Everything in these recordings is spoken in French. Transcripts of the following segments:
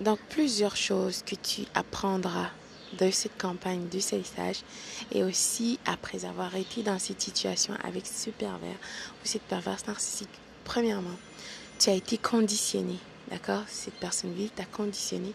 Donc, plusieurs choses que tu apprendras de cette campagne de salissage et aussi après avoir été dans cette situation avec ce pervers ou cette perverse narcissique. Premièrement, tu as été conditionné, d'accord? Cette personne vive t'a conditionné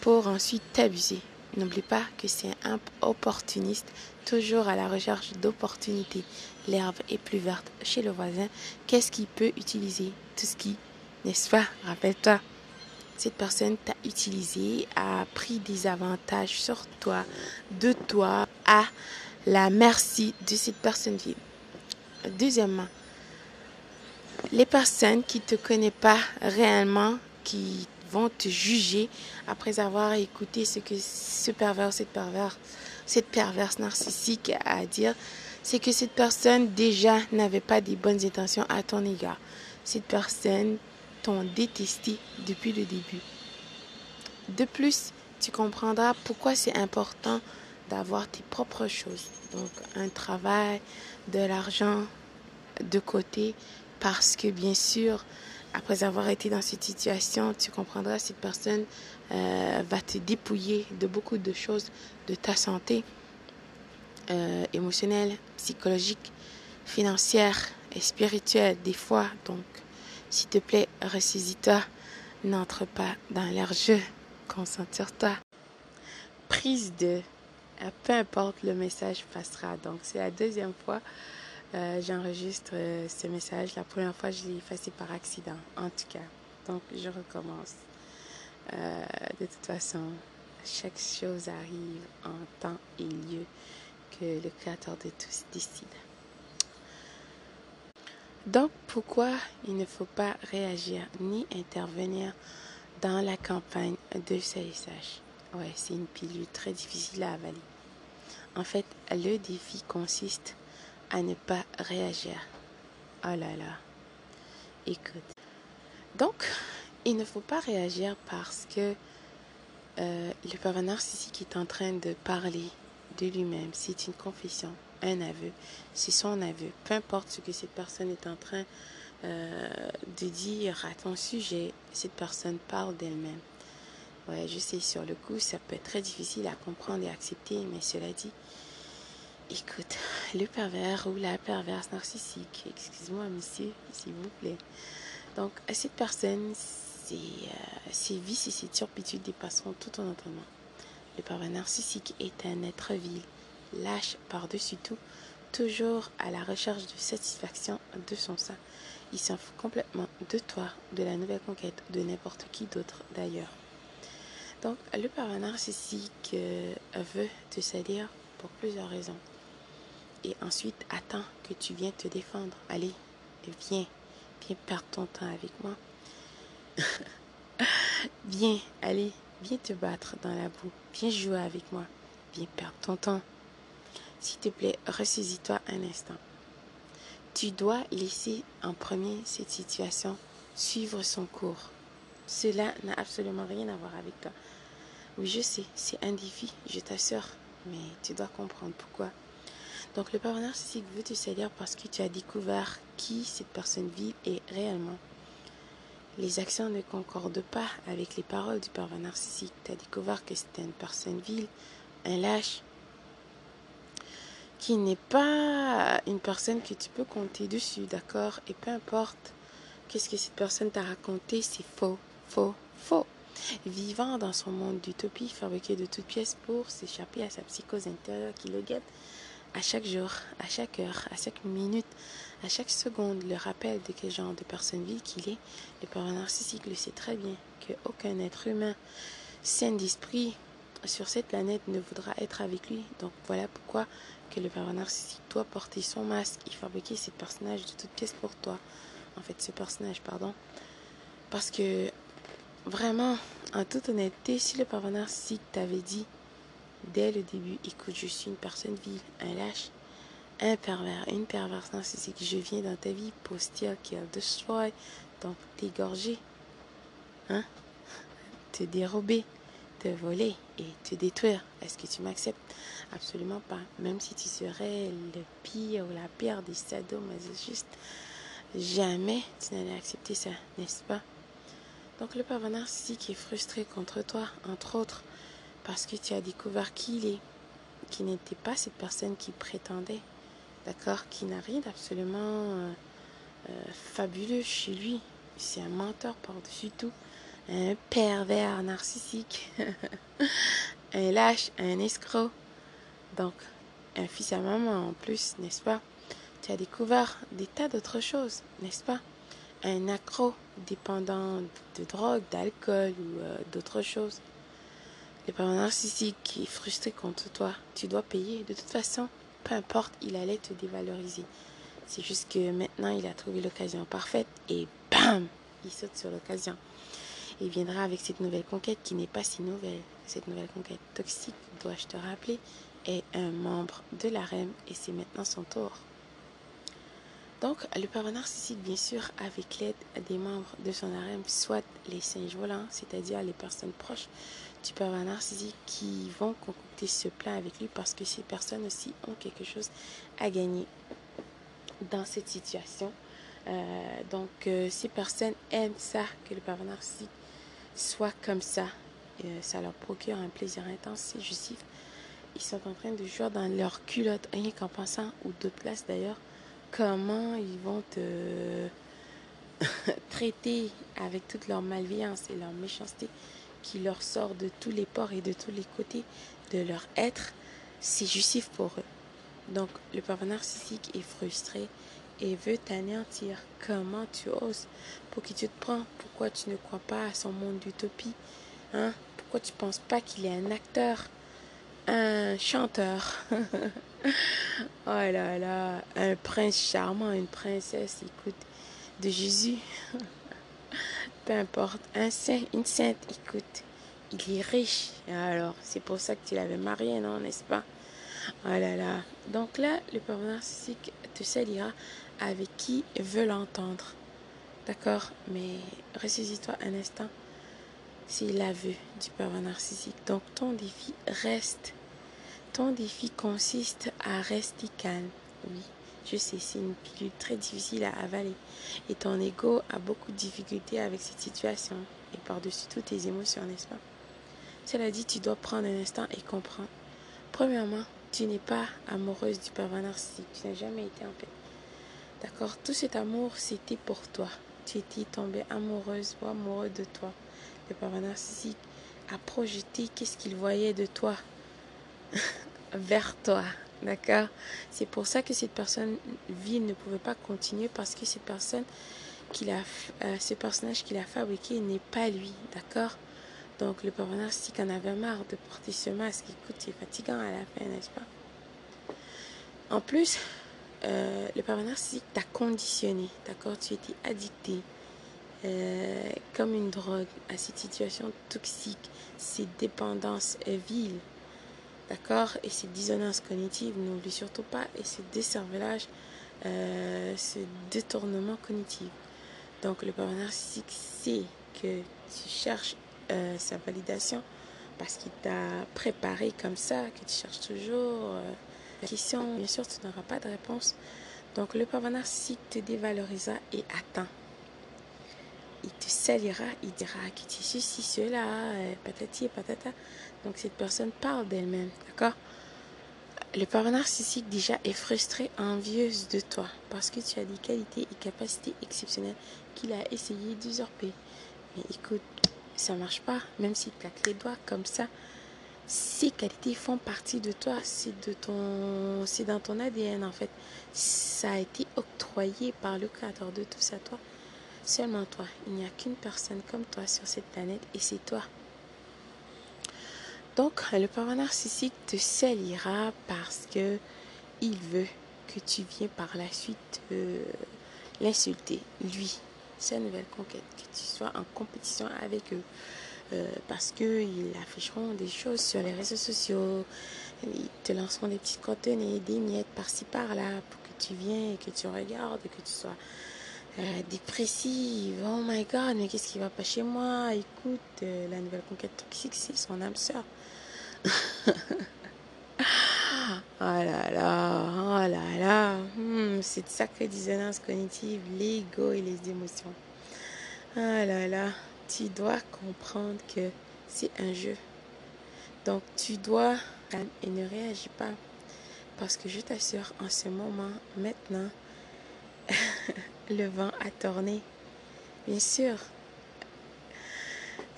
pour ensuite t'abuser. N'oublie pas que c'est un opportuniste, toujours à la recherche d'opportunités. L'herbe est plus verte chez le voisin. Qu'est-ce qu'il peut utiliser? Tout ce qui, n'est-ce pas? Rappelle-toi, cette personne t'a utilisé, a pris des avantages sur toi, de toi, à la merci de cette personne. Deuxièmement, les personnes qui ne te connaissent pas réellement, qui vont te juger après avoir écouté ce que ce pervers, cette perverse, cette perverse narcissique a à dire, c'est que cette personne déjà n'avait pas des bonnes intentions à ton égard. Cette personne t'ont détesté depuis le début. De plus, tu comprendras pourquoi c'est important d'avoir tes propres choses. Donc un travail, de l'argent de côté, parce que bien sûr, après avoir été dans cette situation, tu comprendras cette personne euh, va te dépouiller de beaucoup de choses, de ta santé euh, émotionnelle, psychologique, financière et spirituelle des fois. Donc, s'il te plaît, ressaisis-toi, n'entre pas dans leur jeu, concentre-toi. Prise de, euh, peu importe le message passera. Donc, c'est la deuxième fois euh, j'enregistre euh, ce message. La première fois, je l'ai effacé par accident, en tout cas. Donc, je recommence. De toute façon, chaque chose arrive en temps et lieu que le Créateur de tous décide. Donc, pourquoi il ne faut pas réagir ni intervenir dans la campagne de CSH Ouais, c'est une pilule très difficile à avaler. En fait, le défi consiste à ne pas réagir. Oh là là. Écoute. Donc, il ne faut pas réagir parce que euh, le pervers narcissique est en train de parler de lui-même. C'est une confession, un aveu. C'est son aveu. Peu importe ce que cette personne est en train euh, de dire à ton sujet, cette personne parle d'elle-même. Ouais, je sais, sur le coup, ça peut être très difficile à comprendre et accepter, mais cela dit, Écoute, le pervers ou la perverse narcissique, excuse-moi monsieur, s'il vous plaît. Donc, à cette personne, ses, euh, ses vices et ses turpitudes dépasseront tout en entendement. Le pervers narcissique est un être vil, lâche par-dessus tout, toujours à la recherche de satisfaction de son sein. Il s'en fout complètement de toi, de la nouvelle conquête, de n'importe qui d'autre d'ailleurs. Donc, le pervers narcissique euh, veut te salir pour plusieurs raisons et ensuite attends que tu viennes te défendre. Allez, viens, viens perdre ton temps avec moi. viens, allez, viens te battre dans la boue. Viens jouer avec moi. Viens perdre ton temps. S'il te plaît, ressaisis-toi un instant. Tu dois laisser en premier cette situation suivre son cours. Cela n'a absolument rien à voir avec toi. Oui, je sais, c'est un défi, je t'assure, mais tu dois comprendre pourquoi. Donc le pervers narcissique veut te salir parce que tu as découvert qui cette personne vit et réellement. Les actions ne concordent pas avec les paroles du pervers narcissique. Tu as découvert que c'était une personne vile, un lâche, qui n'est pas une personne que tu peux compter dessus, d'accord? Et peu importe qu'est-ce que cette personne t'a raconté, c'est faux, faux, faux. Vivant dans son monde d'utopie fabriqué de toutes pièces pour s'échapper à sa psychose intérieure qui le guette, à chaque jour, à chaque heure, à chaque minute, à chaque seconde, le rappel de quel genre de personne vit qu'il est, le pervers narcissique le sait très bien qu'aucun être humain sain d'esprit sur cette planète ne voudra être avec lui. Donc voilà pourquoi que le pervers narcissique doit porter son masque et fabriquer ce personnage de toutes pièces pour toi. En fait, ce personnage, pardon. Parce que vraiment, en toute honnêteté, si le pervers narcissique t'avait dit dès le début, écoute, je suis une personne vile, un lâche, un pervers, une perverse narcissique. Je viens dans ta vie pour steal, kill, destroy, donc t'égorger, hein, te dérober, voler et te détruire. Est-ce que tu m'acceptes? Absolument pas. Même si tu serais le pire ou la pire des sadomasochistes, jamais tu n'allais accepter ça, n'est-ce pas? Donc le pervers narcissique est frustré contre toi, entre autres, parce que tu as découvert qui il est, qui n'était pas cette personne qui prétendait, d'accord, qui n'a rien d'absolument euh, euh, fabuleux chez lui. C'est un menteur par-dessus tout, un pervers narcissique, un lâche, un escroc. Donc, un fils à maman en plus, n'est-ce pas? Tu as découvert des tas d'autres choses, n'est-ce pas? Un accro dépendant de drogue, d'alcool ou euh, d'autres choses. Le parent narcissique qui est frustré contre toi, tu dois payer. De toute façon, peu importe, il allait te dévaloriser. C'est juste que maintenant, il a trouvé l'occasion parfaite et bam, il saute sur l'occasion. Il viendra avec cette nouvelle conquête qui n'est pas si nouvelle. Cette nouvelle conquête toxique, dois-je te rappeler, est un membre de l'harem et c'est maintenant son tour. Donc, le parent narcissique, bien sûr, avec l'aide des membres de son harem, soit les singes volants, c'est-à-dire les personnes proches du parent narcissique qui vont concocter ce plan avec lui parce que ces personnes aussi ont quelque chose à gagner dans cette situation. Euh, donc, euh, ces personnes aiment ça, que le parent narcissique soit comme ça. Euh, ça leur procure un plaisir intense, c'est justif. Ils sont en train de jouer dans leur culotte, rien qu'en pensant, ou d'autres places d'ailleurs, comment ils vont te traiter avec toute leur malveillance et leur méchanceté qui leur sort de tous les ports et de tous les côtés de leur être, c'est justif pour eux. Donc le papa narcissique est frustré et veut t'anéantir. Comment tu oses Pour qui tu te prends? Pourquoi tu ne crois pas à son monde d'utopie? Hein? Pourquoi tu ne penses pas qu'il est un acteur? Un chanteur? Oh là là, un prince charmant, une princesse, écoute, de Jésus. Peu importe, un saint, une sainte, écoute, il est riche. Alors, c'est pour ça que tu l'avais marié, non, n'est-ce pas? Oh là là. Donc là, le père narcissique te salira avec qui veut l'entendre. D'accord? Mais ressaisis-toi un instant. C'est l'aveu du pervers narcissique. Donc ton défi reste ton défi consiste à rester calme. Oui, je sais, c'est une pilule très difficile à avaler. Et ton ego a beaucoup de difficultés avec cette situation. Et par-dessus toutes tes émotions, n'est-ce pas? Cela dit, tu dois prendre un instant et comprendre. Premièrement, tu n'es pas amoureuse du pervers narcissique. Tu n'as jamais été en fait. D'accord Tout cet amour, c'était pour toi. Tu étais tombée amoureuse ou amoureux de toi. Le narcissique a projeté qu'est-ce qu'il voyait de toi vers toi. D'accord C'est pour ça que cette personne vie ne pouvait pas continuer parce que cette personne euh, ce personnage qu'il a fabriqué n'est pas lui. D'accord Donc le pervers narcissique en avait marre de porter ce masque. Écoute, c'est fatigant à la fin, n'est-ce pas? En plus, euh, le pervers narcissique t'a conditionné. D'accord? Tu étais addicté. Euh, comme une drogue à cette situation toxique, cette dépendance vile D'accord? Et cette dissonance cognitive, n'oublie surtout pas, et ce décervelage, euh, ce détournement cognitif. Donc, le parent narcissique sait que tu cherches sa validation parce qu'il t'a préparé comme ça, que tu cherches toujours question. Bien sûr, tu n'auras pas de réponse. Donc, le parent narcissique te dévalorisera et attend il te salira, il dira que tu es ceci, cela, patati et patata. Donc cette personne parle d'elle-même, d'accord? Le parent narcissique déjà est frustré, envieuse de toi parce que tu as des qualités et capacités exceptionnelles qu'il a essayé d'usurper. Mais écoute, ça marche pas, même si tu as les doigts comme ça. Ces qualités font partie de toi, c'est de ton, c'est dans ton ADN en fait. Ça a été octroyé par le créateur de tout ça, toi. Seulement toi. Il n'y a qu'une personne comme toi sur cette planète et c'est toi. Donc, le parent narcissique te salira parce que il veut que tu viennes par la suite euh, l'insulter, lui, sa nouvelle conquête, que tu sois en compétition avec eux. Euh, parce qu'ils afficheront des choses sur les réseaux sociaux, ils te lanceront des petits contenus, des miettes par-ci par-là pour que tu viennes et que tu regardes, que tu sois euh, dépressive. Oh my god, mais qu'est-ce qui va pas chez moi? Écoute, euh, la nouvelle conquête toxique, c'est son âme sœur. oh là là, oh là là. Hmm, cette sacrée dissonance cognitive, l'ego et les émotions. Oh là là, tu dois comprendre que c'est un jeu. Donc tu dois et ne réagis pas. Parce que je t'assure, en ce moment, maintenant, le vent a tourné. Bien sûr,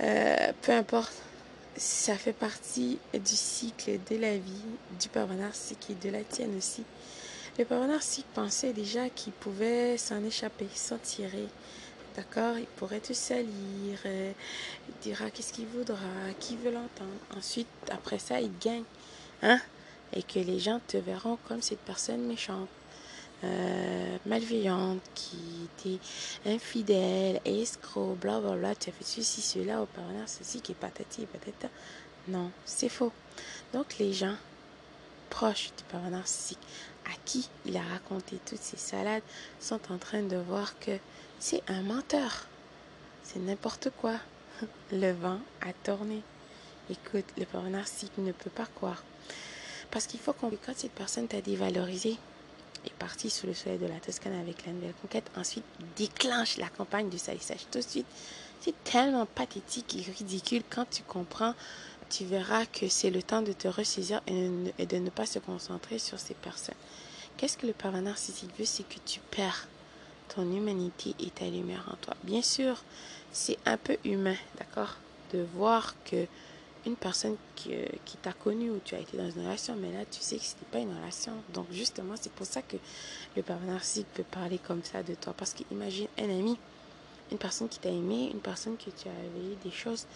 euh, peu importe, ça fait partie du cycle de la vie du pervers narcissique et de la tienne aussi. Le pervers narcissique pensait déjà qu'il pouvait s'en échapper, s'en tirer. D'accord Il pourrait te salir, il dira qu'est-ce qu'il voudra, qui veut l'entendre. Ensuite, après ça, il gagne. Hein Et que les gens te verront comme cette personne méchante. Euh, malveillante, qui était infidèle, escroc, blablabla, tu as fait ceci, cela, au partenaire, ceci, qui est patati, patata. Non, c'est faux. Donc les gens proches du parent narcissique à qui il a raconté toutes ces salades sont en train de voir que c'est un menteur. C'est n'importe quoi. Le vent a tourné. Écoute, le parent narcissique ne peut pas croire. Parce qu'il faut qu'on... Quand cette personne t'a dévalorisé, est parti sous le soleil de la Toscane avec la nouvelle conquête. Ensuite, déclenche la campagne du salissage. Tout de suite, c'est tellement pathétique et ridicule. Quand tu comprends, tu verras que c'est le temps de te ressaisir et de ne pas se concentrer sur ces personnes. Qu'est-ce que le pervers narcissique veut C'est que tu perds ton humanité et ta en toi. Bien sûr, c'est un peu humain, d'accord De voir que une personne qui, euh, t'a connu ou tu as été dans une relation, mais là tu sais que ce n'était pas une relation. Donc justement, c'est pour ça que le narcissique peut parler comme ça de toi. Parce qu'imagine un ami, une personne qui t'a aimé, une personne que tu as éveillé des choses,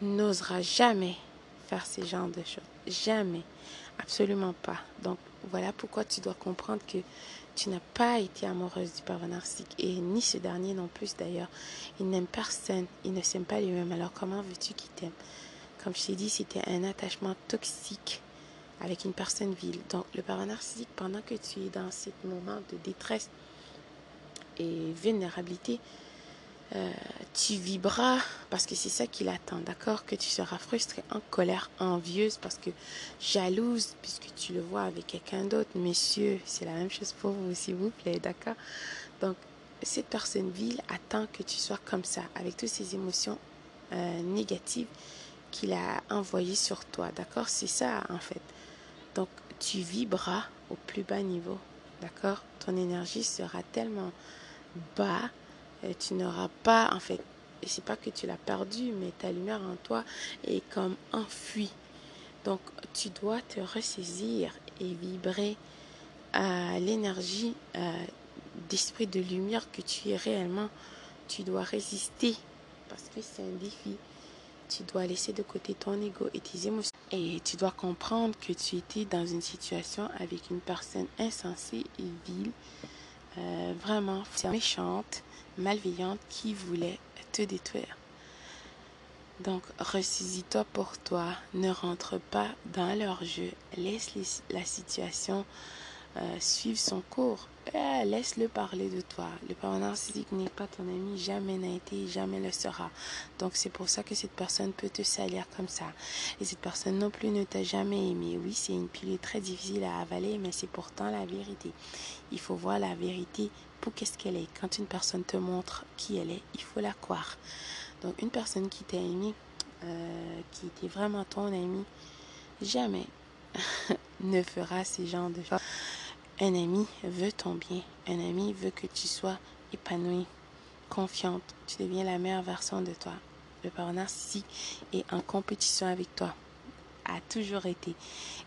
n'osera jamais faire ce genre de choses. Jamais. Absolument pas. Donc voilà pourquoi tu dois comprendre que tu n'as pas été amoureuse du père narcissique et ni ce dernier non plus d'ailleurs. Il n'aime personne, il ne s'aime pas lui-même. Alors comment veux-tu qu'il t'aime? Comme je t'ai dit, c'était un attachement toxique avec une personne vile. Donc, le parent narcissique, pendant que tu es dans ce moment de détresse et vulnérabilité, euh, tu vibras parce que c'est ça qu'il attend, d'accord? Que tu seras frustré, en colère, envieuse parce que jalouse puisque tu le vois avec quelqu'un d'autre. Messieurs, c'est la même chose pour vous, s'il vous plaît, d'accord? Donc, cette personne vile attend que tu sois comme ça, avec toutes ces émotions euh, négatives qu'il a envoyé sur toi. D'accord? C'est ça en fait. Donc tu vibras au plus bas niveau. D'accord? Ton énergie sera tellement bas, et tu n'auras pas en fait. C'est pas que tu l'as perdu, mais ta lumière en toi est comme enfuie. Donc tu dois te ressaisir et vibrer à l'énergie euh, d'esprit de lumière que tu es réellement. Tu dois résister parce que c'est un défi tu dois laisser de côté ton ego et tes émotions. Et tu dois comprendre que tu étais dans une situation avec une personne insensée et vile, euh, vraiment méchante, malveillante, qui voulait te détruire. Donc, ressaisis-toi pour toi, ne rentre pas dans leur jeu, laisse la situation euh, suivre son cours. Eh, laisse-le parler de toi. Le parent narcissique n'est pas ton ami, jamais n'a été, jamais le sera. Donc c'est pour ça que cette personne peut te salir comme ça. Et cette personne non plus ne t'a jamais aimé. Oui, c'est une pilule très difficile à avaler, mais c'est pourtant la vérité. Il faut voir la vérité qu'est-ce qu'elle est. Quand une personne te montre qui elle est, il faut la croire. Donc une personne qui t'a aimé, euh, qui était vraiment ton ami, jamais ne fera ce genre de choses. Un ami veut ton bien. Un ami veut que tu sois épanouie, confiante. Tu deviens la meilleure version de toi. Le parent narcissique est en compétition avec toi. A toujours été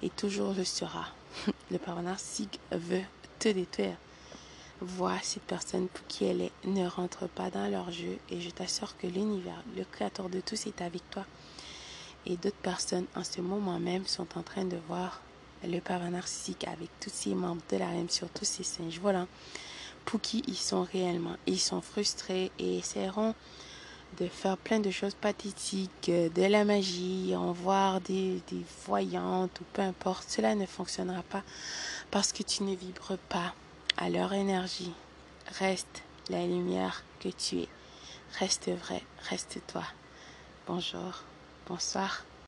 et toujours le sera. Le parent narcissique veut te détruire. Vois cette personne pour qui elle est. Ne rentre pas dans leur jeu et je t'assure que l'univers, le créateur de tous, est avec toi. Et d'autres personnes en ce moment même sont en train de voir le pervers narcissique avec tous ces membres de la reine, surtout ces singes voilà pour qui ils sont réellement. Ils sont frustrés et essaieront de faire plein de choses pathétiques, de la magie, en voir des, des voyantes ou peu importe. Cela ne fonctionnera pas parce que tu ne vibres pas à leur énergie. Reste la lumière que tu es. Reste vrai, reste toi. Bonjour, bonsoir.